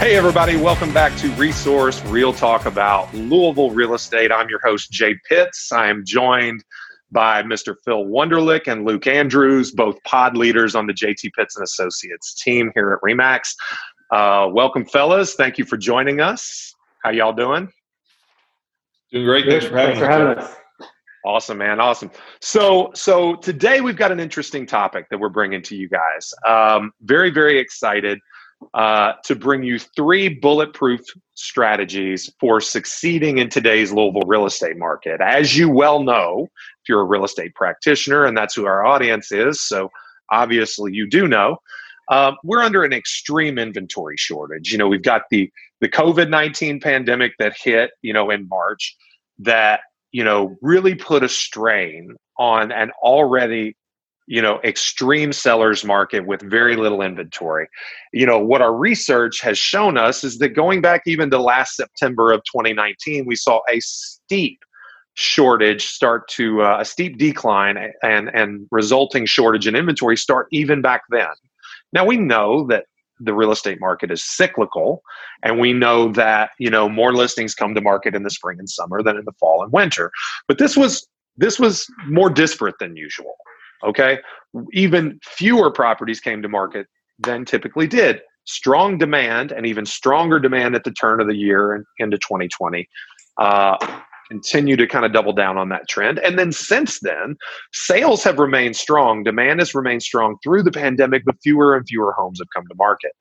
Hey, everybody, welcome back to Resource Real Talk about Louisville real estate. I'm your host, Jay Pitts. I am joined by Mr. Phil Wunderlich and Luke Andrews, both pod leaders on the JT Pitts and Associates team here at Remax. Uh, welcome, fellas. Thank you for joining us. How y'all doing? Doing great. Thanks for having, Thanks for having us. Awesome, man. Awesome. So, so today we've got an interesting topic that we're bringing to you guys. Um, very, very excited uh, to bring you three bulletproof strategies for succeeding in today's Louisville real estate market. As you well know, if you're a real estate practitioner, and that's who our audience is, so obviously you do know, um, we're under an extreme inventory shortage. You know, we've got the the COVID nineteen pandemic that hit, you know, in March, that you know really put a strain on an already you know extreme sellers market with very little inventory. You know what our research has shown us is that going back even to last september of 2019 we saw a steep shortage start to uh, a steep decline and and resulting shortage in inventory start even back then. Now we know that the real estate market is cyclical and we know that you know more listings come to market in the spring and summer than in the fall and winter. But this was this was more disparate than usual Okay. Even fewer properties came to market than typically did. Strong demand and even stronger demand at the turn of the year and into 2020. Uh, continue to kind of double down on that trend. And then since then, sales have remained strong. Demand has remained strong through the pandemic, but fewer and fewer homes have come to market.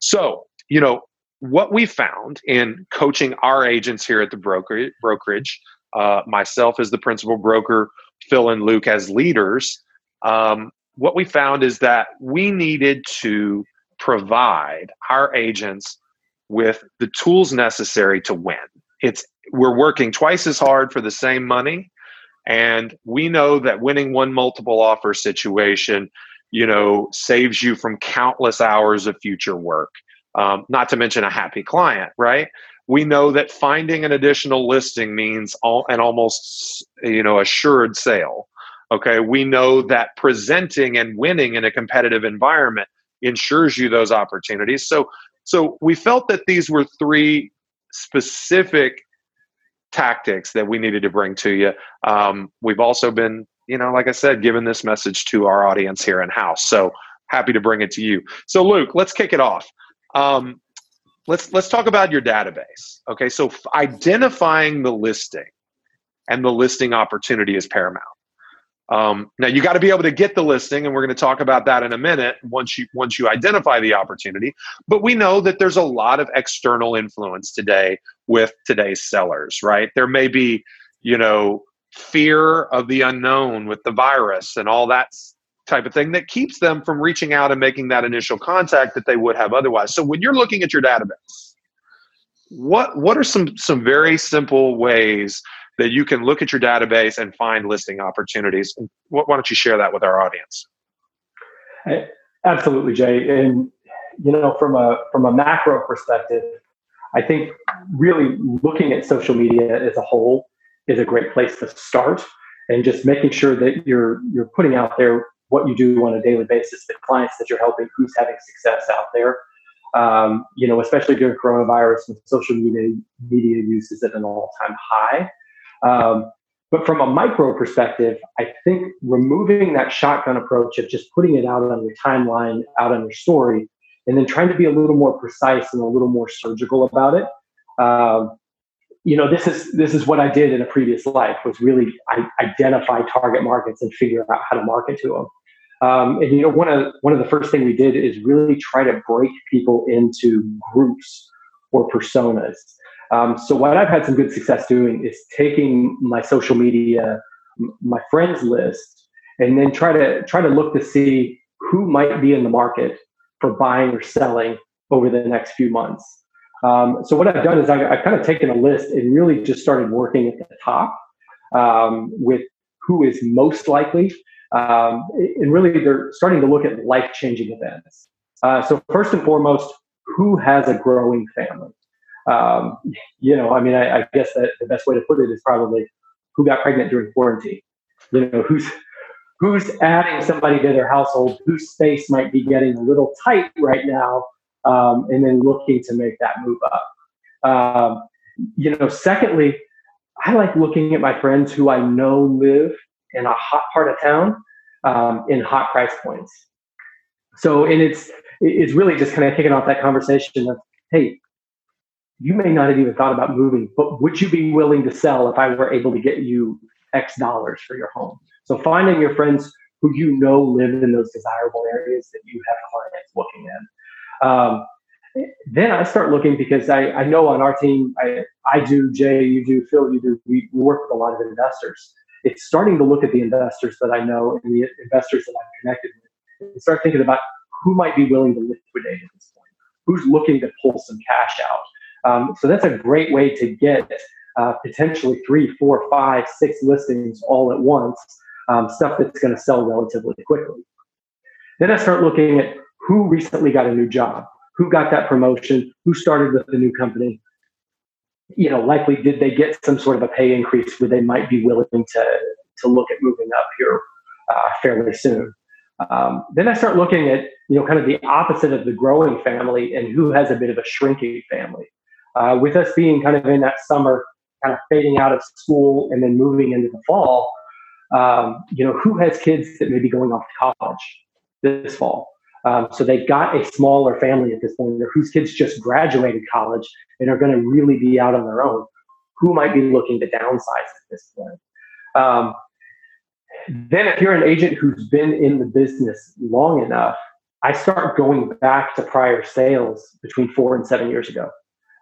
So, you know, what we found in coaching our agents here at the broker, brokerage, uh, myself as the principal broker, Phil and Luke as leaders, um, what we found is that we needed to provide our agents with the tools necessary to win. It's we're working twice as hard for the same money, and we know that winning one multiple offer situation, you know, saves you from countless hours of future work. Um, not to mention a happy client, right? We know that finding an additional listing means all, an almost you know assured sale. Okay, we know that presenting and winning in a competitive environment ensures you those opportunities. So, so we felt that these were three specific tactics that we needed to bring to you. Um, we've also been, you know, like I said, giving this message to our audience here in house. So happy to bring it to you. So, Luke, let's kick it off. Um, let's let's talk about your database. Okay, so f- identifying the listing and the listing opportunity is paramount. Um, now you got to be able to get the listing, and we're going to talk about that in a minute. Once you once you identify the opportunity, but we know that there's a lot of external influence today with today's sellers. Right? There may be, you know, fear of the unknown with the virus and all that type of thing that keeps them from reaching out and making that initial contact that they would have otherwise. So when you're looking at your database, what what are some some very simple ways that you can look at your database and find listing opportunities. Why don't you share that with our audience? Absolutely, Jay. And you know, from a from a macro perspective, I think really looking at social media as a whole is a great place to start, and just making sure that you're you're putting out there what you do on a daily basis, the clients that you're helping, who's having success out there. Um, you know, especially during coronavirus, when social media media use is at an all time high. Um, but from a micro perspective, I think removing that shotgun approach of just putting it out on your timeline, out on your story, and then trying to be a little more precise and a little more surgical about it. Um, you know, this is this is what I did in a previous life was really I identify target markets and figure out how to market to them. Um, and you know, one of one of the first things we did is really try to break people into groups or personas. Um, so what I've had some good success doing is taking my social media, my friends list, and then try to try to look to see who might be in the market for buying or selling over the next few months. Um, so what I've done is I've, I've, kind of taken a list and really just started working at the top um, with who is most likely. Um, and really, they're starting to look at life changing events. Uh, so, first and foremost, who has a growing family? Um, you know, I mean, I, I guess that the best way to put it is probably who got pregnant during quarantine. You know, who's who's adding somebody to their household whose space might be getting a little tight right now, um, and then looking to make that move up. Um, you know, secondly, I like looking at my friends who I know live in a hot part of town um, in hot price points. So, and it's it's really just kind of kicking off that conversation of, hey, you may not have even thought about moving, but would you be willing to sell if I were able to get you X dollars for your home? So, finding your friends who you know live in those desirable areas that you have clients looking in. Um, then I start looking because I, I know on our team, I, I do, Jay, you do, Phil, you do, we work with a lot of investors. It's starting to look at the investors that I know and the investors that I'm connected with and start thinking about who might be willing to liquidate at this point, who's looking to pull some cash out. Um, so that's a great way to get uh, potentially three, four, five, six listings all at once, um, stuff that's going to sell relatively quickly. Then I start looking at who recently got a new job who got that promotion, who started with the new company. You know, likely did they get some sort of a pay increase where they might be willing to to look at moving up here uh, fairly soon. Um, then I start looking at you know kind of the opposite of the growing family and who has a bit of a shrinking family. Uh, with us being kind of in that summer, kind of fading out of school and then moving into the fall, um, you know who has kids that may be going off to college this fall um, so they've got a smaller family at this point, or whose kids just graduated college and are going to really be out on their own. Who might be looking to downsize at this point? Um, then, if you're an agent who's been in the business long enough, I start going back to prior sales between four and seven years ago.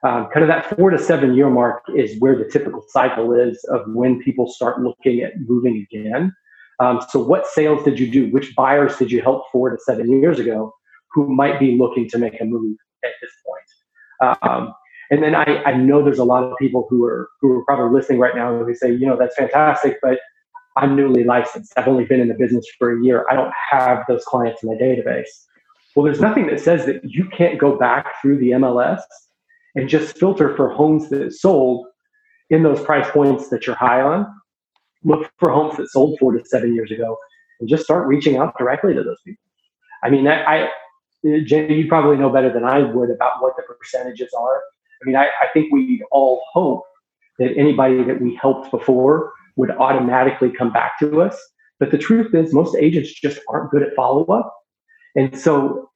Um, kind of that four to seven year mark is where the typical cycle is of when people start looking at moving again. Um, so, what sales did you do? Which buyers did you help four to seven years ago who might be looking to make a move at this point? Um, and then I, I know there's a lot of people who are who are probably listening right now and they say, you know, that's fantastic, but I'm newly licensed. I've only been in the business for a year. I don't have those clients in my database. Well, there's nothing that says that you can't go back through the MLS and just filter for homes that sold in those price points that you're high on look for homes that sold four to seven years ago and just start reaching out directly to those people. I mean, I, Jenny, you probably know better than I would about what the percentages are. I mean, I, I think we'd all hope that anybody that we helped before would automatically come back to us. But the truth is, most agents just aren't good at follow up. And so,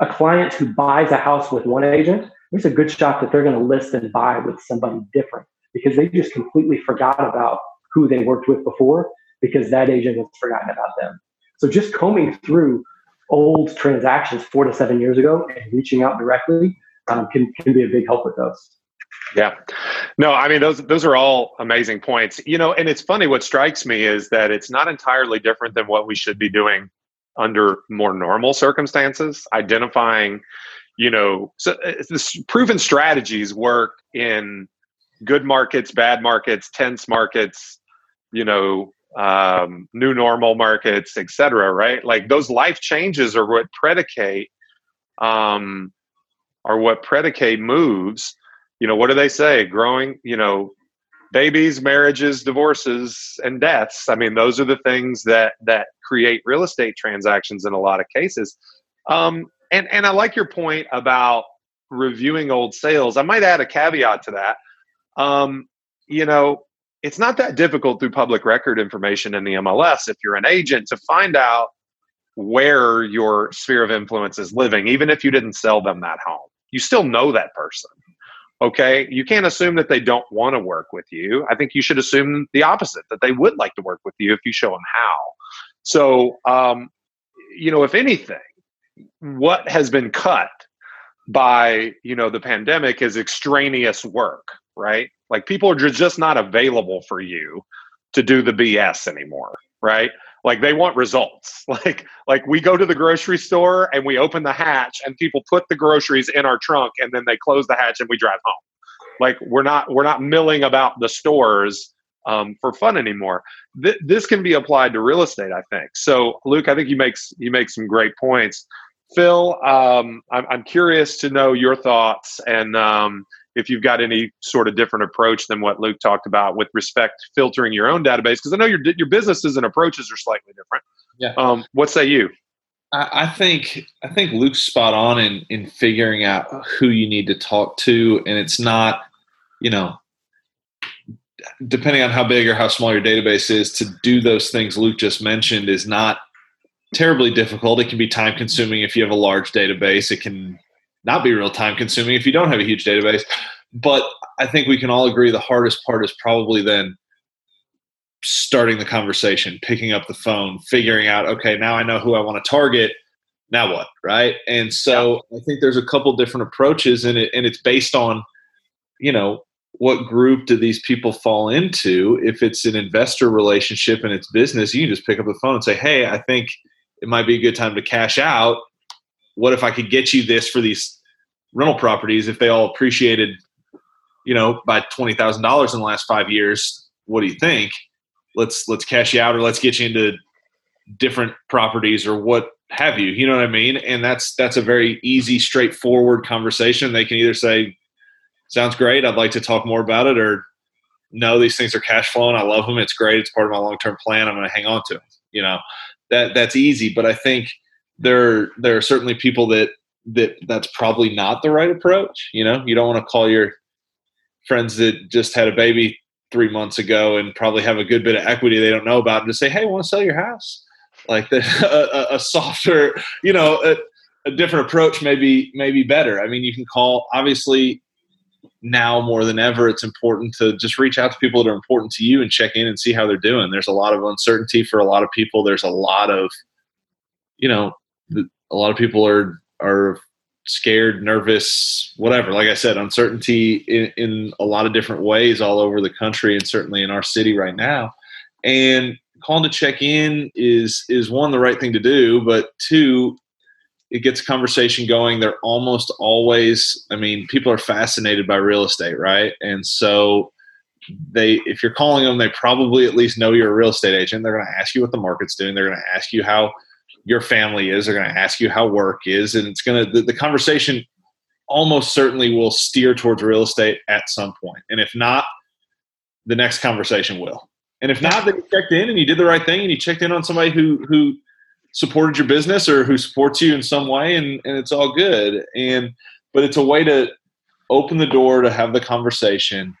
a client who buys a house with one agent, there's a good shot that they're going to list and buy with somebody different because they just completely forgot about who they worked with before because that agent has forgotten about them. So just combing through old transactions four to seven years ago and reaching out directly um, can, can be a big help with those. Yeah. No, I mean those those are all amazing points. You know, and it's funny what strikes me is that it's not entirely different than what we should be doing under more normal circumstances, identifying, you know, so uh, this proven strategies work in good markets, bad markets, tense markets, you know um, new normal markets, et cetera, right? Like those life changes are what predicate, um, are what predicate moves. You know, what do they say? Growing, you know, babies, marriages, divorces, and deaths. I mean, those are the things that that create real estate transactions in a lot of cases. Um, and and I like your point about reviewing old sales. I might add a caveat to that. Um, you know, it's not that difficult through public record information in the MLS if you're an agent to find out where your sphere of influence is living, even if you didn't sell them that home. You still know that person. Okay. You can't assume that they don't want to work with you. I think you should assume the opposite, that they would like to work with you if you show them how. So, um, you know, if anything, what has been cut by, you know, the pandemic is extraneous work, right? Like people are just not available for you to do the BS anymore, right? like they want results. Like like we go to the grocery store and we open the hatch and people put the groceries in our trunk and then they close the hatch and we drive home. Like we're not we're not milling about the stores um, for fun anymore. Th- this can be applied to real estate i think. So luke i think you make you make some great points phil um, I'm, I'm curious to know your thoughts and um, if you've got any sort of different approach than what Luke talked about with respect to filtering your own database, because I know your your businesses and approaches are slightly different. Yeah. Um, what say you? I, I think I think Luke's spot on in in figuring out who you need to talk to, and it's not, you know, depending on how big or how small your database is, to do those things Luke just mentioned is not terribly difficult. It can be time consuming if you have a large database. It can not be real time consuming if you don't have a huge database. But I think we can all agree the hardest part is probably then starting the conversation, picking up the phone, figuring out, okay, now I know who I want to target. Now what? Right. And so yeah. I think there's a couple different approaches in it, and it's based on, you know, what group do these people fall into? If it's an investor relationship and it's business, you can just pick up the phone and say, Hey, I think it might be a good time to cash out what if I could get you this for these rental properties if they all appreciated, you know, by twenty thousand dollars in the last five years? What do you think? Let's let's cash you out or let's get you into different properties or what have you. You know what I mean? And that's that's a very easy, straightforward conversation. They can either say, "Sounds great. I'd like to talk more about it," or "No, these things are cash flowing. I love them. It's great. It's part of my long term plan. I'm going to hang on to them." You know, that that's easy. But I think there there are certainly people that that that's probably not the right approach. You know, you don't want to call your friends that just had a baby three months ago and probably have a good bit of equity they don't know about and just say, "Hey, want to sell your house?" Like the, a, a, softer, you know, a, a different approach may be may be better. I mean, you can call obviously now more than ever. It's important to just reach out to people that are important to you and check in and see how they're doing. There's a lot of uncertainty for a lot of people. There's a lot of you know a lot of people are are scared, nervous, whatever. Like I said, uncertainty in, in a lot of different ways all over the country and certainly in our city right now. And calling to check in is is one the right thing to do, but two, it gets conversation going. They're almost always, I mean, people are fascinated by real estate, right? And so they if you're calling them, they probably at least know you're a real estate agent. They're going to ask you what the market's doing. They're going to ask you how your family is. They're going to ask you how work is, and it's going to the, the conversation almost certainly will steer towards real estate at some point. And if not, the next conversation will. And if not, then you checked in and you did the right thing and you checked in on somebody who who supported your business or who supports you in some way and, and it's all good. And but it's a way to open the door to have the conversation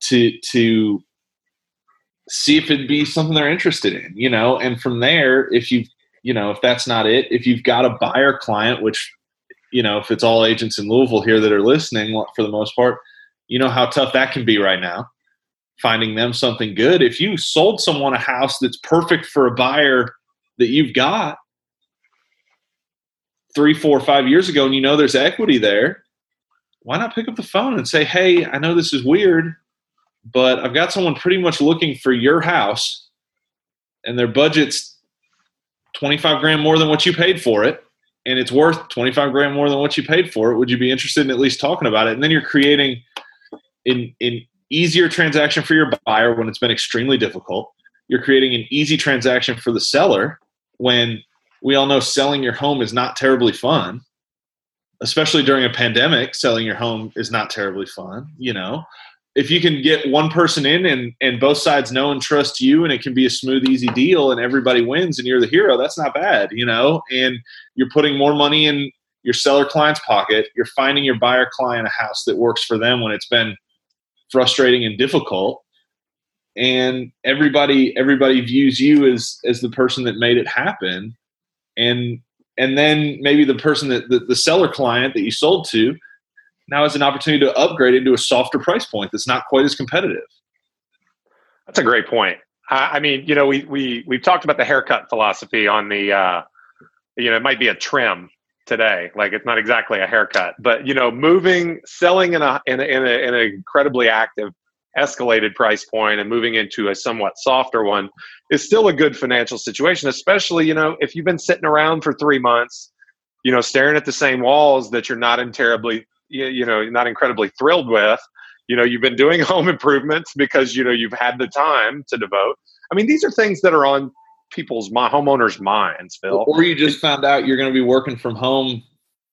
to to see if it'd be something they're interested in, you know, and from there, if you've you know, if that's not it, if you've got a buyer client, which, you know, if it's all agents in Louisville here that are listening for the most part, you know how tough that can be right now. Finding them something good. If you sold someone a house that's perfect for a buyer that you've got three, four, five years ago, and you know there's equity there, why not pick up the phone and say, Hey, I know this is weird, but I've got someone pretty much looking for your house and their budget's 25 grand more than what you paid for it and it's worth 25 grand more than what you paid for it. Would you be interested in at least talking about it? And then you're creating an, an easier transaction for your buyer when it's been extremely difficult. You're creating an easy transaction for the seller when we all know selling your home is not terribly fun especially during a pandemic selling your home is not terribly fun you know? If you can get one person in and and both sides know and trust you and it can be a smooth easy deal and everybody wins and you're the hero that's not bad you know? And you're putting more money in your seller client's pocket you're finding your buyer client a house that works for them when it's been frustrating and difficult and everybody everybody views you as as the person that made it happen and and then maybe the person that the, the seller client that you sold to now has an opportunity to upgrade into a softer price point that's not quite as competitive. That's a great point. I mean, you know, we we we've talked about the haircut philosophy on the, uh, you know, it might be a trim today. Like it's not exactly a haircut, but you know, moving, selling in a in a, in, a, in an incredibly active escalated price point and moving into a somewhat softer one is still a good financial situation, especially, you know, if you've been sitting around for three months, you know, staring at the same walls that you're not in terribly, you know, not incredibly thrilled with. You know, you've been doing home improvements because, you know, you've had the time to devote. I mean, these are things that are on people's my homeowners' minds, Phil. Or you just found out you're going to be working from home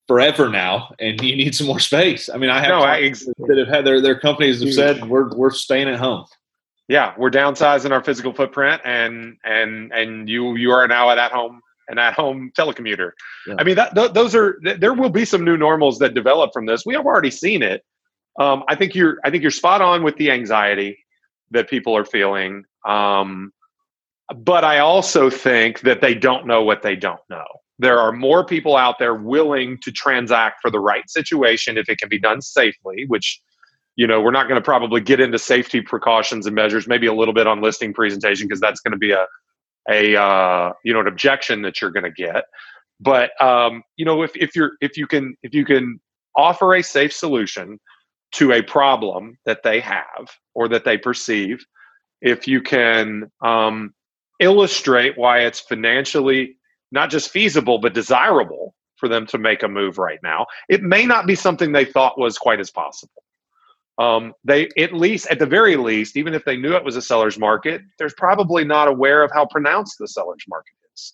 forever now, and you need some more space. I mean, I have no, I, ex- that have had their their companies have said we're we're staying at home. Yeah, we're downsizing our physical footprint, and and and you you are now at at home an at home telecommuter. Yeah. I mean, that th- those are th- there will be some new normals that develop from this. We have already seen it. Um, I think you're I think you're spot on with the anxiety that people are feeling. Um, but I also think that they don't know what they don't know there are more people out there willing to transact for the right situation if it can be done safely which you know we're not going to probably get into safety precautions and measures maybe a little bit on listing presentation because that's going to be a a uh, you know an objection that you're going to get. But um, you know if, if you're if you can if you can offer a safe solution to a problem that they have or that they perceive if you can um, illustrate why it's financially not just feasible but desirable for them to make a move right now. It may not be something they thought was quite as possible. Um, they at least, at the very least, even if they knew it was a seller's market, there's probably not aware of how pronounced the seller's market is.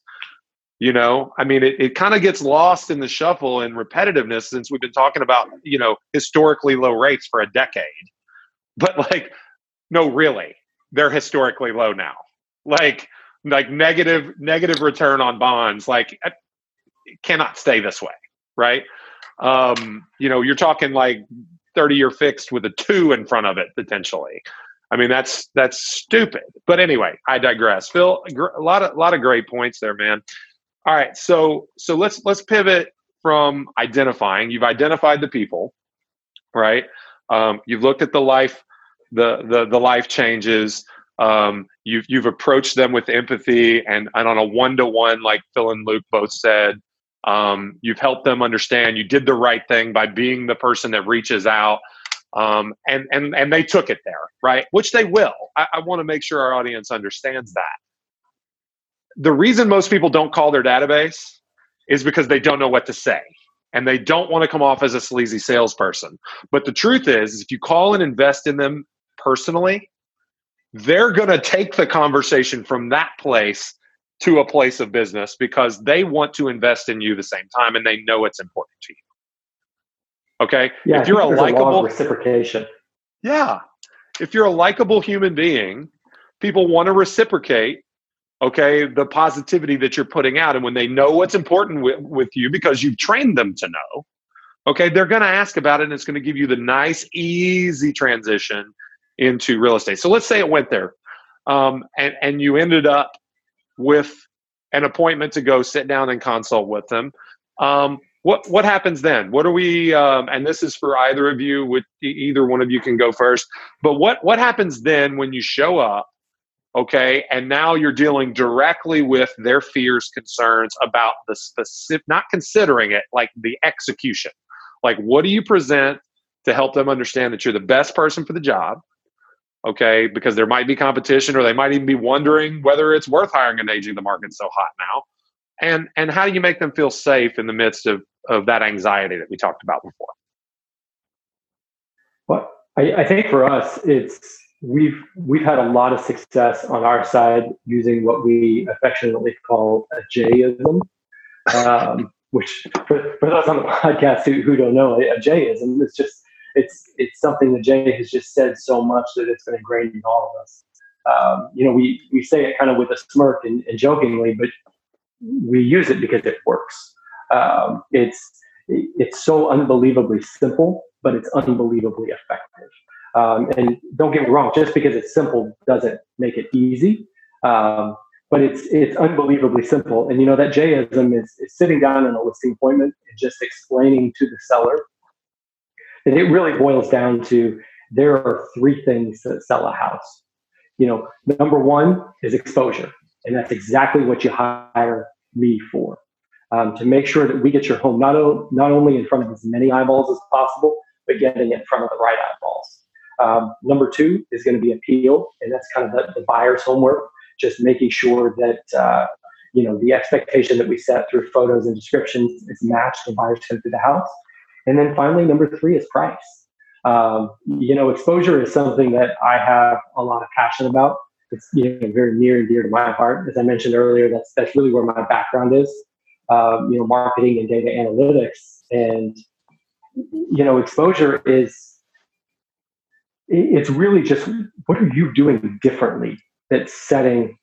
You know, I mean, it, it kind of gets lost in the shuffle and repetitiveness since we've been talking about, you know, historically low rates for a decade. But like, no, really, they're historically low now. Like, like negative negative return on bonds like cannot stay this way right? Um you know you're talking like 30 year fixed with a two in front of it potentially. I mean that's that's stupid. But anyway i digress. Phil a lot of a lot of great points there man. All right so so let's let's pivot from identifying. You've identified the people right? Um, you've looked at the life the the the life changes um, you've you've approached them with empathy and, and on a one to one, like Phil and Luke both said. Um, you've helped them understand you did the right thing by being the person that reaches out. Um, and and and they took it there, right? Which they will. I, I want to make sure our audience understands that. The reason most people don't call their database is because they don't know what to say and they don't want to come off as a sleazy salesperson. But the truth is, if you call and invest in them personally, they're going to take the conversation from that place to a place of business because they want to invest in you the same time and they know it's important to you. Okay. Yeah, if you're a likable reciprocation. Yeah. If you're a likable human being, people want to reciprocate okay the positivity that you're putting out and when they know what's important with, with you because you've trained them to know okay they're going to ask about it and it's going to give you the nice easy transition into real estate. So let's say it went there, um, and and you ended up with an appointment to go sit down and consult with them. Um, what what happens then? What are we? Um, and this is for either of you. With either one of you can go first. But what what happens then when you show up? Okay, and now you're dealing directly with their fears, concerns about the specific, not considering it like the execution. Like, what do you present to help them understand that you're the best person for the job? Okay, because there might be competition or they might even be wondering whether it's worth hiring an agent. The market's so hot now. And and how do you make them feel safe in the midst of, of that anxiety that we talked about before? Well, I, I think for us, it's we've we've had a lot of success on our side using what we affectionately call a Jayism, um, which for, for those on the podcast who, who don't know, a Jayism is just it's it's something that Jay has just said so much that it's been ingrained in all of us. Um, you know, we we say it kind of with a smirk and, and jokingly, but we use it because it works. Um, it's it's so unbelievably simple, but it's unbelievably effective. Um, and don't get me wrong, just because it's simple doesn't make it easy. Um, but it's it's unbelievably simple. And you know that Jayism is, is sitting down in a listing appointment and just explaining to the seller and it really boils down to there are three things that sell a house. You know, number one is exposure, and that's exactly what you hire me for. Um, to make sure that we get your home not, o- not only in front of as many eyeballs as possible, but getting it in front of the right eyeballs. Um, number two is going to be appeal, and that's kind of the, the buyer's homework, just making sure that uh, you know the expectation that we set through photos and descriptions is matched when buyers come through the house. And then finally, number three is price. Um, you know, exposure is something that I have a lot of passion about. It's you know very near and dear to my heart. As I mentioned earlier, that's that's really where my background is. Um, you know, marketing and data analytics, and you know, exposure is it's really just what are you doing differently that's setting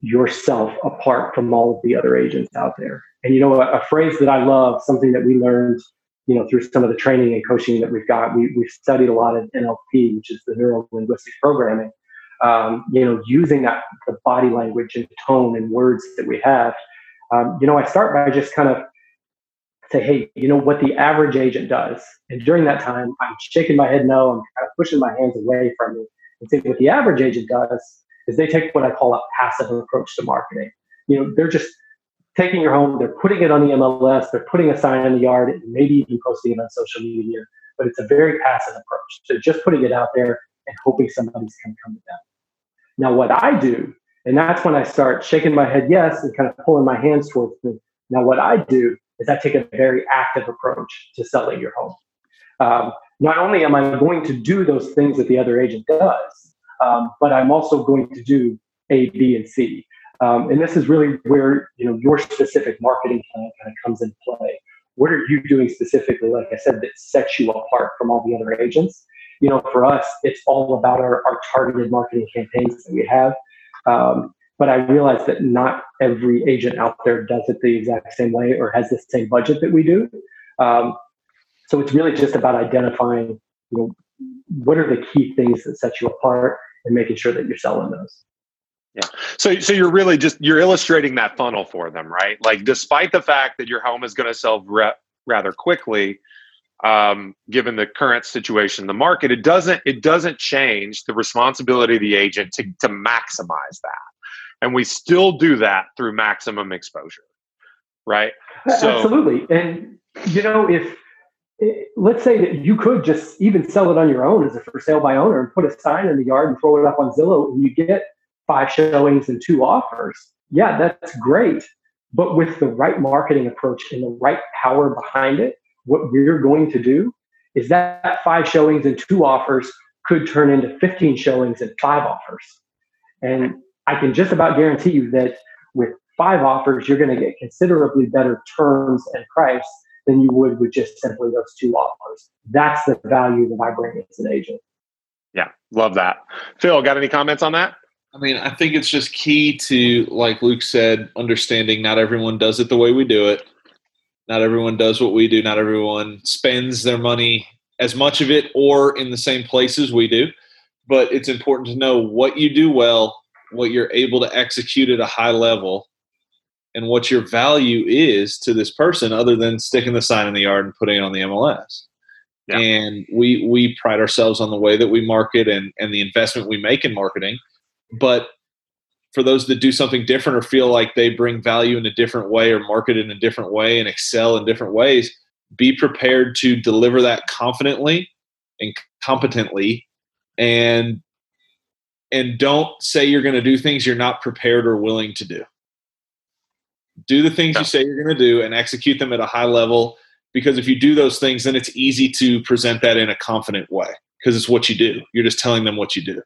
yourself apart from all of the other agents out there. And you know, a, a phrase that I love, something that we learned you know, through some of the training and coaching that we've got, we, we've studied a lot of NLP, which is the neuro linguistic programming. Um, you know, using that the body language and tone and words that we have. Um, you know, I start by just kind of say, hey, you know what the average agent does, and during that time, I'm shaking my head no, I'm kind of pushing my hands away from me, and say what the average agent does is they take what I call a passive approach to marketing. You know, they're just taking your home, they're putting it on the MLS, they're putting a sign in the yard, and maybe even posting it on social media. But it's a very passive approach to just putting it out there and hoping somebody's going to come to them. Now, what I do, and that's when I start shaking my head yes and kind of pulling my hands towards me. Now, what I do is I take a very active approach to selling your home. Um, not only am I going to do those things that the other agent does, um, but I'm also going to do A, B, and C. Um, and this is really where you know your specific marketing plan kind of comes into play. What are you doing specifically, like I said, that sets you apart from all the other agents? You know, for us, it's all about our, our targeted marketing campaigns that we have. Um, but I realize that not every agent out there does it the exact same way or has the same budget that we do. Um, so it's really just about identifying, you know, what are the key things that set you apart and making sure that you're selling those. Yeah. So so you're really just you're illustrating that funnel for them, right? Like despite the fact that your home is going to sell re- rather quickly, um, given the current situation in the market, it doesn't it doesn't change the responsibility of the agent to to maximize that, and we still do that through maximum exposure, right? So, Absolutely, and you know if eh, let's say that you could just even sell it on your own as a for sale by owner and put a sign in the yard and throw it up on Zillow, and you get five showings and two offers, yeah, that's great. But with the right marketing approach and the right power behind it, what we're going to do is that five showings and two offers could turn into 15 showings and five offers. And I can just about guarantee you that with five offers, you're going to get considerably better terms and price than you would with just simply those two offers. That's the value that I bring as an agent. Yeah, love that. Phil, got any comments on that? I mean, I think it's just key to, like Luke said, understanding not everyone does it the way we do it. Not everyone does what we do. Not everyone spends their money as much of it or in the same places we do. But it's important to know what you do well, what you're able to execute at a high level, and what your value is to this person other than sticking the sign in the yard and putting it on the MLS. Yeah. And we we pride ourselves on the way that we market and, and the investment we make in marketing but for those that do something different or feel like they bring value in a different way or market in a different way and excel in different ways, be prepared to deliver that confidently and competently and and don't say you're going to do things you're not prepared or willing to do. Do the things you say you're going to do and execute them at a high level because if you do those things then it's easy to present that in a confident way because it's what you do. You're just telling them what you do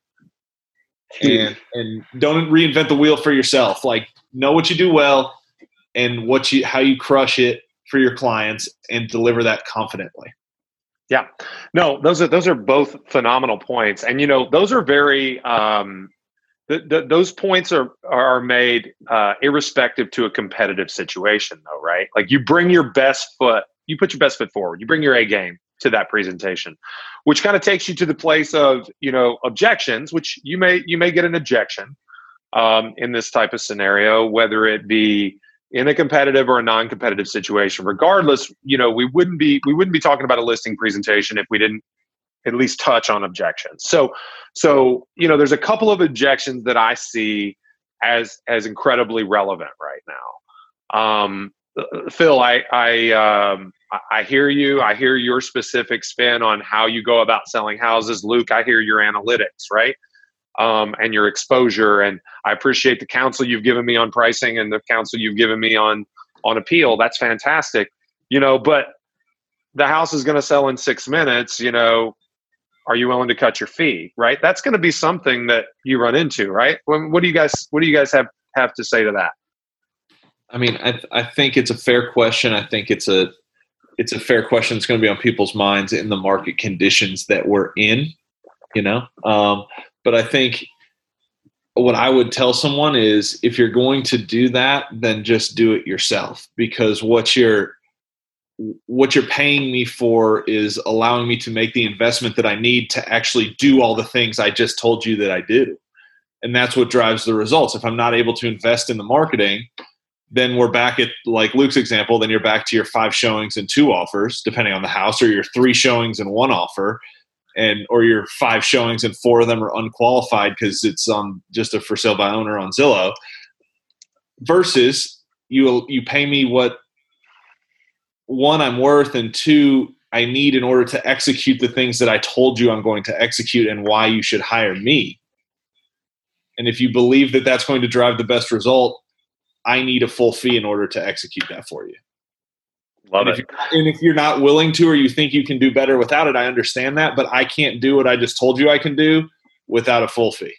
and and don't reinvent the wheel for yourself. Like know what you do well and what you how you crush it for your clients and deliver that confidently. Yeah, no, those are those are both phenomenal points, and you know those are very. Um, the, the, those points are are made uh, irrespective to a competitive situation, though, right? Like you bring your best foot, you put your best foot forward, you bring your A game, to that presentation which kind of takes you to the place of you know objections which you may you may get an objection um, in this type of scenario whether it be in a competitive or a non-competitive situation. Regardless you know we wouldn't be we wouldn't be talking about a listing presentation if we didn't at least touch on objections. So so you know there's a couple of objections that i see as as incredibly relevant right now. Um, phil i i um, I hear you. I hear your specific spin on how you go about selling houses. Luke, I hear your analytics, right? Um, and your exposure. And I appreciate the counsel you've given me on pricing and the counsel you've given me on on appeal. That's fantastic. You know, but the house is going to sell in six minutes. You know, are you willing to cut your fee? Right. That's going to be something that you run into, right? What do you guys What do you guys have have to say to that? I mean, I, I think it's a fair question. I think it's a it's a fair question. It's going to be on people's minds in the market conditions that we're in, you know. Um, but I think what I would tell someone is if you're going to do that, then just do it yourself because what you're what you're paying me for is allowing me to make the investment that I need to actually do all the things I just told you that I do. And that's what drives the results. If I'm not able to invest in the marketing, then we're back at like Luke's example, then you're back to your five showings and two offers, depending on the house, or your three showings and one offer, and or your five showings and four of them are unqualified because it's on just a for sale by owner on Zillow. Versus you you pay me what one I'm worth and two I need in order to execute the things that I told you I'm going to execute and why you should hire me. And if you believe that that's going to drive the best result, I need a full fee in order to execute that for you. Love and it. If and if you're not willing to, or you think you can do better without it, I understand that. But I can't do what I just told you I can do without a full fee.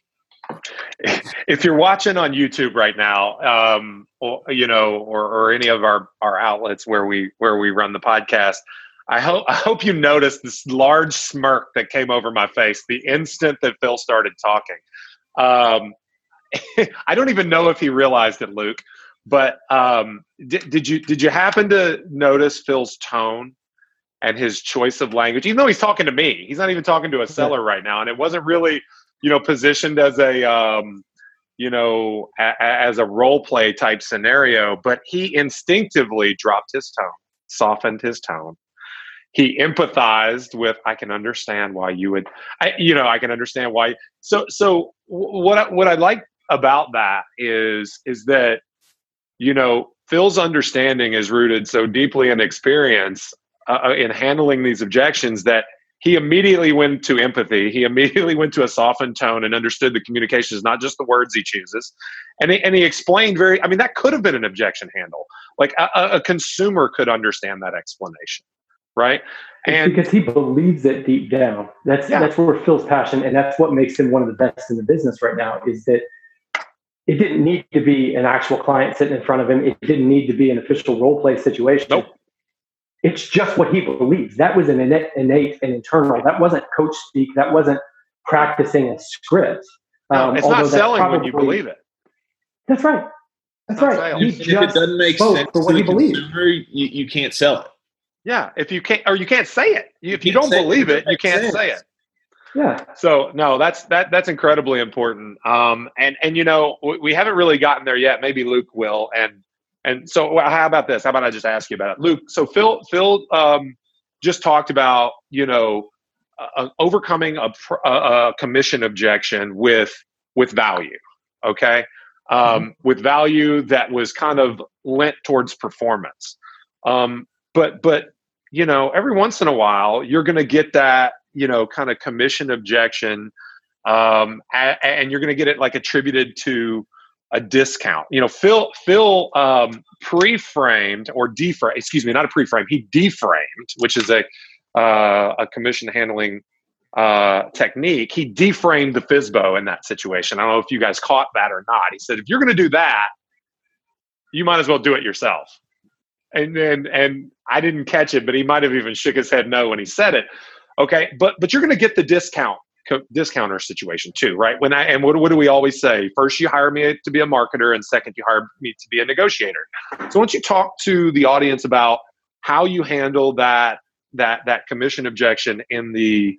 If you're watching on YouTube right now, um, or, you know, or, or any of our, our outlets where we where we run the podcast, I hope I hope you noticed this large smirk that came over my face the instant that Phil started talking. Um, I don't even know if he realized it, Luke. But um, did, did you did you happen to notice Phil's tone and his choice of language? Even though he's talking to me, he's not even talking to a seller right now, and it wasn't really you know positioned as a um, you know a, as a role play type scenario. But he instinctively dropped his tone, softened his tone, he empathized with i can understand why you would i you know i can understand why so so what what i like about that is is that you know phil's understanding is rooted so deeply in experience uh, uh in handling these objections that he immediately went to empathy. He immediately went to a softened tone and understood the communication is not just the words he chooses. And he, and he explained very i mean that could have been an objection handle. Like a, a consumer could understand that explanation right? And because he believes it deep down. That's yeah. that's where phil's passion and that's what makes him one of the best in the business right now is that it didn't need to be an actual client sitting in front of him. It didn't need to be an official role play situation. Nope. It's just what he believes. That was an innate, innate and internal. That wasn't coach speak. That wasn't practicing a script. No, um, it's not selling probably, when you believe it. That's right. That's right. If, if, it doesn't make sense for what he believes, you, you can't sell it. Yeah, if you can't or you can't say it. If you, you don't believe it, it you can't sense. say it. Yeah. So no, that's that that's incredibly important. Um, and and you know we haven't really gotten there yet. Maybe Luke will. And and so how about this? How about I just ask you about it, Luke? So Phil Phil um, just talked about you know uh, overcoming a, a, a, commission objection with with value. Okay. Um, mm-hmm. With value that was kind of lent towards performance. Um, but but you know every once in a while you're going to get that you know kind of commission objection um, and you're going to get it like attributed to a discount. You know, Phil Phil um, pre-framed or deframed. Excuse me, not a pre-frame. He deframed, which is a uh, a commission handling uh, technique. He deframed the FSBO in that situation. I don't know if you guys caught that or not. He said, if you're going to do that, you might as well do it yourself. And and and I didn't catch it, but he might have even shook his head no when he said it. Okay, but but you're going to get the discount co- discounter situation too, right? When I and what, what do we always say? First, you hire me to be a marketer, and second, you hire me to be a negotiator. So, once you talk to the audience about how you handle that that that commission objection in the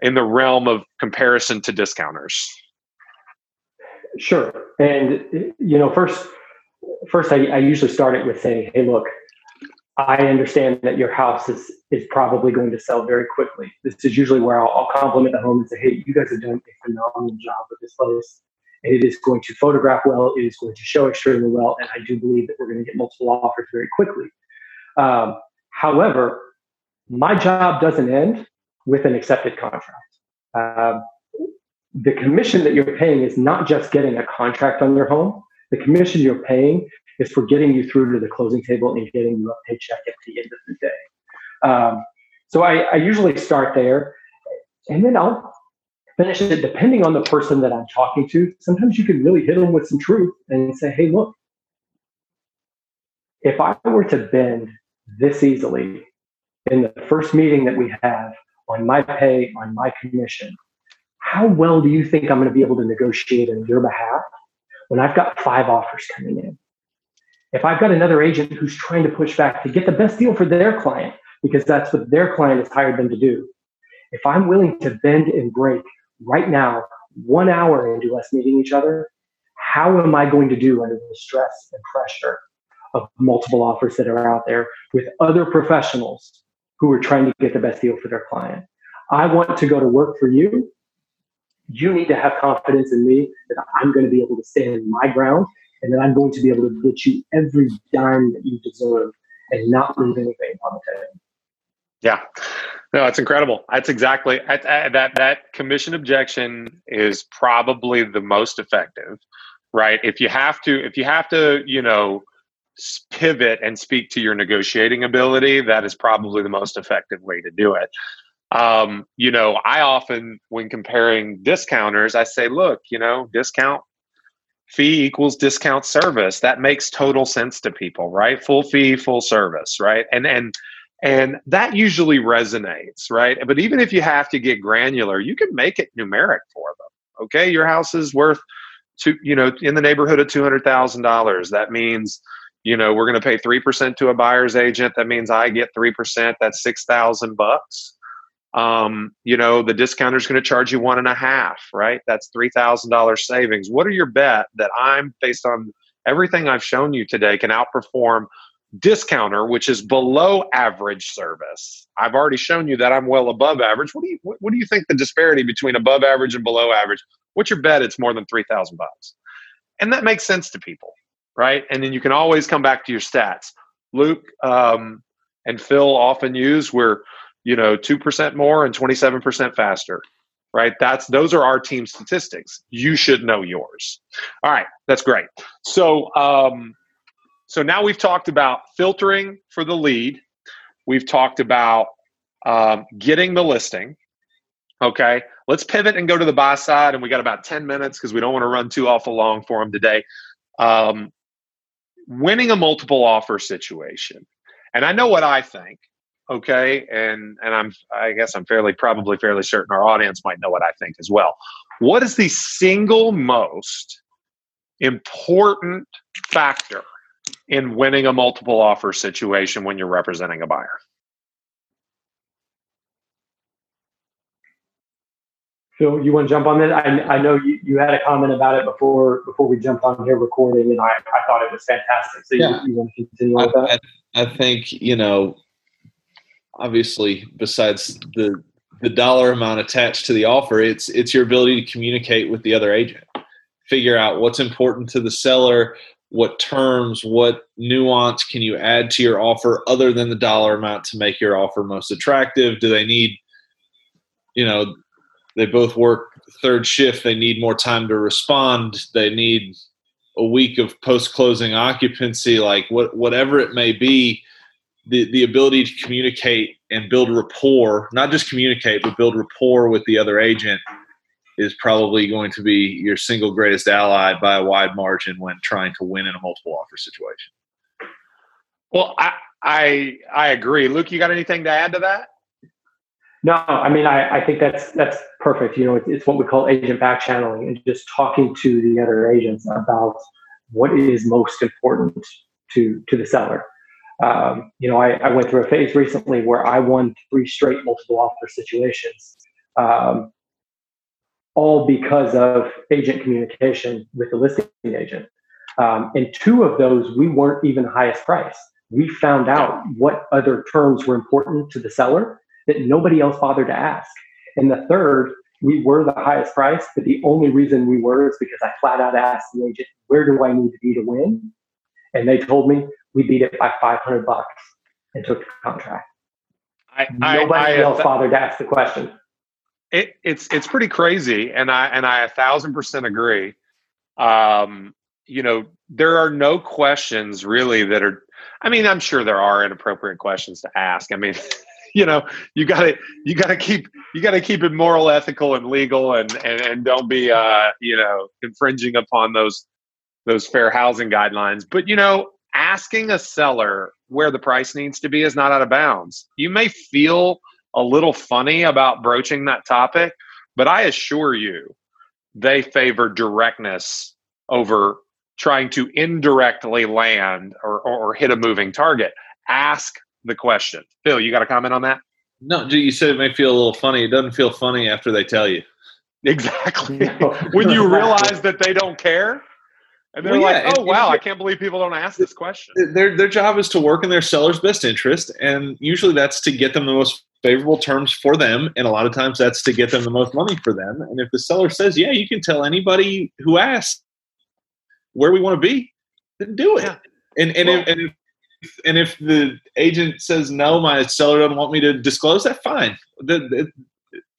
in the realm of comparison to discounters. Sure, and you know, first first I, I usually start it with saying, "Hey, look, I understand that your house is is probably going to sell very quickly. This is usually where I'll, I'll compliment the home and say, "Hey, you guys have done a phenomenal job with this place, and it is going to photograph well. It is going to show extremely well, and I do believe that we're going to get multiple offers very quickly." Um, However, my job doesn't end with an accepted contract. Uh, the commission that you're paying is not just getting a contract on your home. The commission you're paying is for getting you through to the closing table and getting you a paycheck at the end of the day. Um, so I, I usually start there, and then I'll finish it depending on the person that I'm talking to. Sometimes you can really hit them with some truth and say, hey, look, if I were to bend this easily in the first meeting that we have on my pay, on my commission, how well do you think I'm going to be able to negotiate on your behalf when I've got five offers coming in? If I've got another agent who's trying to push back to get the best deal for their client, because that's what their client has hired them to do, if I'm willing to bend and break right now, one hour into us meeting each other, how am I going to do under the stress and pressure of multiple offers that are out there with other professionals who are trying to get the best deal for their client? I want to go to work for you. You need to have confidence in me that I'm going to be able to stand my ground and I'm going to be able to get you every dime that you deserve and not leave anything on the table. Yeah, no, it's incredible. That's exactly that. That commission objection is probably the most effective, right? If you have to, if you have to, you know, pivot and speak to your negotiating ability, that is probably the most effective way to do it. Um, you know, I often, when comparing discounters, I say, look, you know, discount fee equals discount service. That makes total sense to people, right? Full fee, full service, right? And and and that usually resonates, right? But even if you have to get granular, you can make it numeric for them. Okay, your house is worth two, you know, in the neighborhood of two hundred thousand dollars. That means, you know, we're going to pay three percent to a buyer's agent. That means I get three percent. That's six thousand bucks. Um, you know, the discounter is going to charge you one and a half, right? That's three thousand dollars savings. What are your bet that I'm based on everything I've shown you today can outperform discounter, which is below average service. I've already shown you that I'm well above average. What do you what, what do you think the disparity between above average and below average? What's your bet? It's more than three thousand bucks, and that makes sense to people, right? And then you can always come back to your stats. Luke um, and Phil often use we're you know two percent more and twenty seven percent faster. Right, that's those are our team statistics. You should know yours. All right, that's great. So, um, so now we've talked about filtering for the lead. We've talked about um, getting the listing. Okay, let's pivot and go to the buy side. And we got about 10 minutes because we don't want to run too awful long for them today. Um, winning a multiple offer situation. And I know what I think. Okay. And and I'm I guess I'm fairly probably fairly certain our audience might know what I think as well. What is the single most important factor in winning a multiple offer situation when you're representing a buyer? Phil, you want to jump on that? I, I know you, you had a comment about it before before we jumped on here recording, and I, I thought it was fantastic. So yeah. you, you want to continue with that? I, I think you know, obviously, besides the the dollar amount attached to the offer, it's it's your ability to communicate with the other agent, figure out what's important to the seller, what terms, what nuance can you add to your offer other than the dollar amount to make your offer most attractive? Do they need, you know, they both work third shift, they need more time to respond, they need a week of post closing occupancy, like what whatever it may be, the, the ability to communicate and build rapport, not just communicate, but build rapport with the other agent is probably going to be your single greatest ally by a wide margin when trying to win in a multiple offer situation. Well, I I, I agree. Luke, you got anything to add to that? No, I mean I, I think that's that's perfect. You know, it's, it's what we call agent back channeling and just talking to the other agents about what is most important to to the seller. Um, you know, I, I, went through a phase recently where I won three straight multiple offer situations. Um, all because of agent communication with the listing agent. Um, and two of those, we weren't even highest price. We found out what other terms were important to the seller that nobody else bothered to ask. And the third, we were the highest price, but the only reason we were is because I flat out asked the agent, where do I need to be to win? And they told me we beat it by 500 bucks. and took the contract. I, Nobody I, I, else bothered to ask the question. It, it's it's pretty crazy, and I and I a thousand percent agree. Um, you know, there are no questions really that are. I mean, I'm sure there are inappropriate questions to ask. I mean, you know, you got to you got to keep you got to keep it moral, ethical, and legal, and and and don't be uh you know infringing upon those those fair housing guidelines. But you know, asking a seller where the price needs to be is not out of bounds. You may feel a little funny about broaching that topic, but I assure you, they favor directness over trying to indirectly land or, or, or hit a moving target. Ask the question. Phil, you got a comment on that? No, you said it may feel a little funny. It doesn't feel funny after they tell you. Exactly. when you realize that they don't care, and they're well, yeah, like, "Oh wow, I can't believe people don't ask this question." Their their job is to work in their seller's best interest, and usually that's to get them the most favorable terms for them, and a lot of times that's to get them the most money for them. And if the seller says, "Yeah, you can tell anybody who asks where we want to be," then do it. Yeah. And and, well, if, and if and if the agent says no, my seller doesn't want me to disclose that, fine. The, the,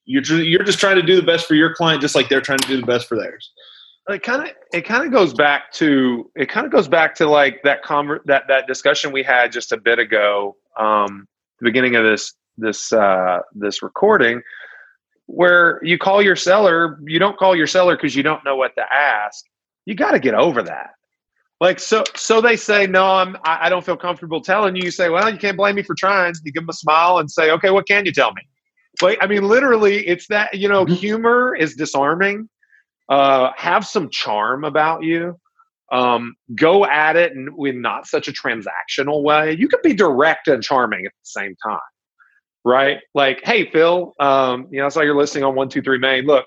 you're you're just trying to do the best for your client, just like they're trying to do the best for theirs it kind of it kind of goes back to it kind of goes back to like that conver- that that discussion we had just a bit ago um the beginning of this this uh this recording where you call your seller you don't call your seller because you don't know what to ask. You got to get over that. Like so so they say no i'm I, I don't feel comfortable telling you. You say well you can't blame me for trying. You give them a smile and say okay what can you tell me? Like i mean literally it's that you know mm-hmm. humor is disarming uh, have some charm about you. Um, go at it in, in not such a transactional way. You can be direct and charming at the same time, right? Like, hey, Phil, um, you know, I saw you're listing on one two three Main. Look,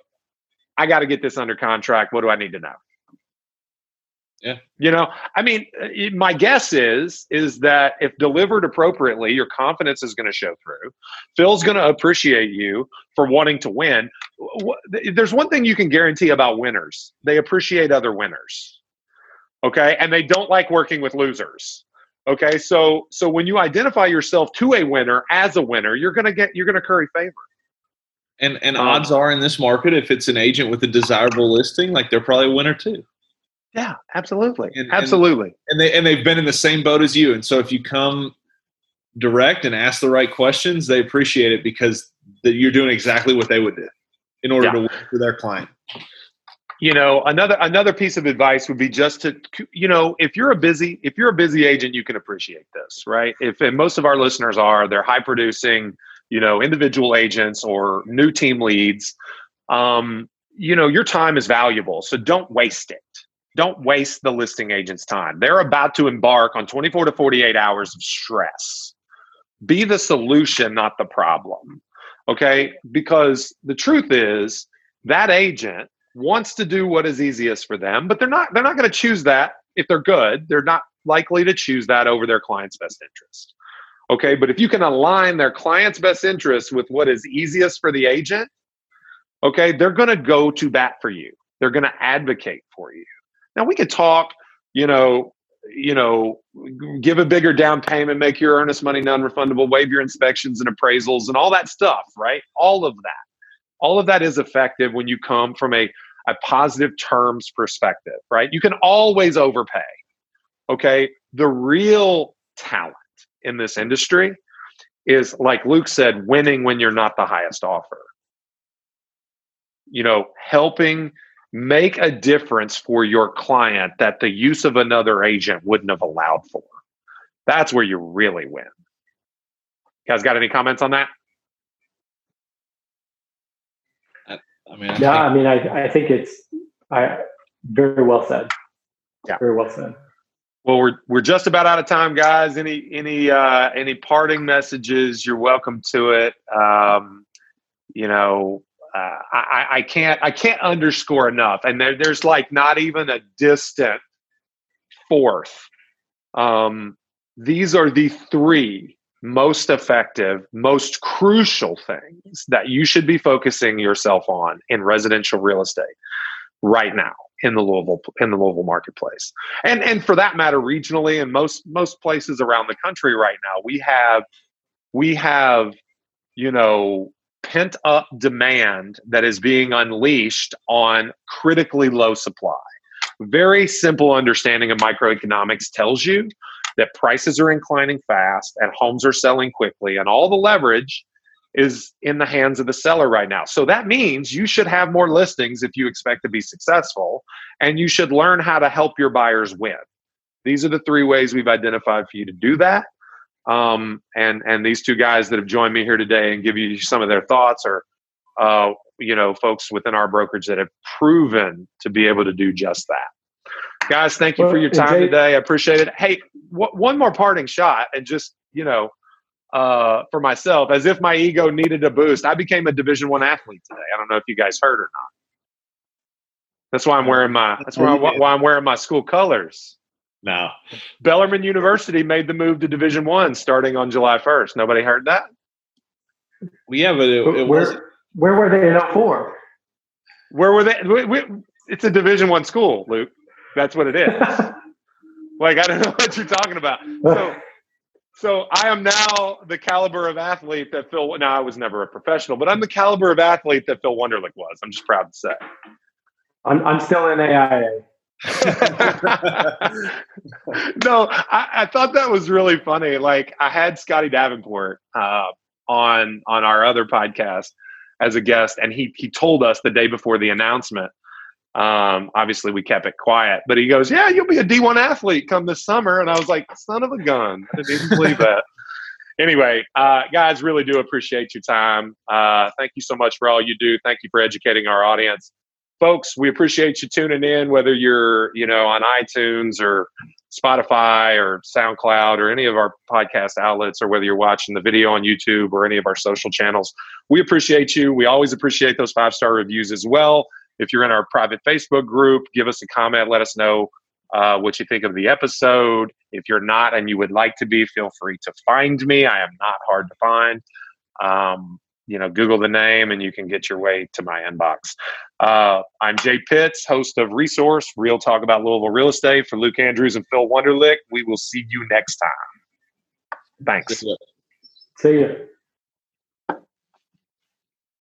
I got to get this under contract. What do I need to know? Yeah. You know, I mean, uh, my guess is is that if delivered appropriately, your confidence is going to show through. Phil's going to appreciate you for wanting to win. There's one thing you can guarantee about winners: they appreciate other winners. Okay, and they don't like working with losers. Okay, so so when you identify yourself to a winner as a winner, you're going to get you're going to curry favor. And and um, odds are in this market, if it's an agent with a desirable listing, like they're probably a winner too. Yeah, absolutely, and, absolutely. And, and they and they've been in the same boat as you, and so if you come direct and ask the right questions, they appreciate it because that you're doing exactly what they would do in order yeah. to work for their client. You know, another another piece of advice would be just to you know, if you're a busy if you're a busy agent, you can appreciate this, right? If and most of our listeners are, they're high producing, you know, individual agents or new team leads. Um, you know, your time is valuable, so don't waste it don't waste the listing agent's time. They're about to embark on 24 to 48 hours of stress. Be the solution, not the problem. Okay? Because the truth is that agent wants to do what is easiest for them, but they're not they're not going to choose that if they're good. They're not likely to choose that over their client's best interest. Okay? But if you can align their client's best interest with what is easiest for the agent, okay, they're going to go to bat for you. They're going to advocate for you. Now we could talk, you know, you know, give a bigger down payment, make your earnest money non-refundable, waive your inspections and appraisals and all that stuff, right? All of that. All of that is effective when you come from a, a positive terms perspective, right? You can always overpay. Okay. The real talent in this industry is like Luke said, winning when you're not the highest offer. You know, helping make a difference for your client that the use of another agent wouldn't have allowed for. That's where you really win. You guys got any comments on that? I, mean, I yeah, think- I mean, I, I think it's I very well said. Yeah, very well said. Well, we're we're just about out of time, guys. Any any uh, any parting messages? You're welcome to it. Um, you know, uh, I, I can't I can't underscore enough. And there, there's like not even a distant fourth. Um, these are the three most effective, most crucial things that you should be focusing yourself on in residential real estate right now. in the Louisville in the Louisville marketplace. And and for that matter, regionally and most most places around the country right now, we have we have you know pent up demand that is being unleashed on critically low supply. Very simple understanding of microeconomics tells you that prices are inclining fast and homes are selling quickly and all the leverage is in the hands of the seller right now. So that means you should have more listings if you expect to be successful, and you should learn how to help your buyers win. These are the three ways we've identified for you to do that. Um, and and these two guys that have joined me here today and give you some of their thoughts are, uh, you know, folks within our brokerage that have proven to be able to do just that. Guys, thank you well, for your time Jay, today. I appreciate it. Hey, w- one more parting shot, and just you know, uh, for myself as if my ego needed a boost. I became a Division One athlete today. I don't know if you guys heard or not. That's why I'm wearing my. That's why, I'm, why I'm wearing my school colors. No. Bellarmine University made the move to Division One starting on July 1st. Nobody heard that. Well, yeah, but it, it where, was where were they in 04? Where were they? We, we, it's a Division One school, Luke. That's what it is. like I don't know what you're talking about. So so I am now the caliber of athlete that Phil. Now I was never a professional, but I'm the caliber of athlete that Phil Wonderlich was. I'm just proud to say. I'm I'm still in AIA. no, I, I, thought that was really funny. Like I had Scotty Davenport uh, on on our other podcast as a guest, and he he told us the day before the announcement um, obviously, we kept it quiet, but he goes, "Yeah, you'll be a D1 athlete come this summer." And I was like, "Son of a gun!" I didn't even believe that. Anyway, uh, guys, really do appreciate your time. Uh, thank you so much for all you do. Thank you for educating our audience, folks. We appreciate you tuning in, whether you're you know on iTunes or Spotify or SoundCloud or any of our podcast outlets, or whether you're watching the video on YouTube or any of our social channels. We appreciate you. We always appreciate those five star reviews as well. If you're in our private Facebook group, give us a comment. Let us know uh, what you think of the episode. If you're not and you would like to be, feel free to find me. I am not hard to find. Um, you know, Google the name and you can get your way to my inbox. Uh, I'm Jay Pitts, host of Resource, Real Talk About Louisville Real Estate for Luke Andrews and Phil Wonderlick. We will see you next time. Thanks. See you.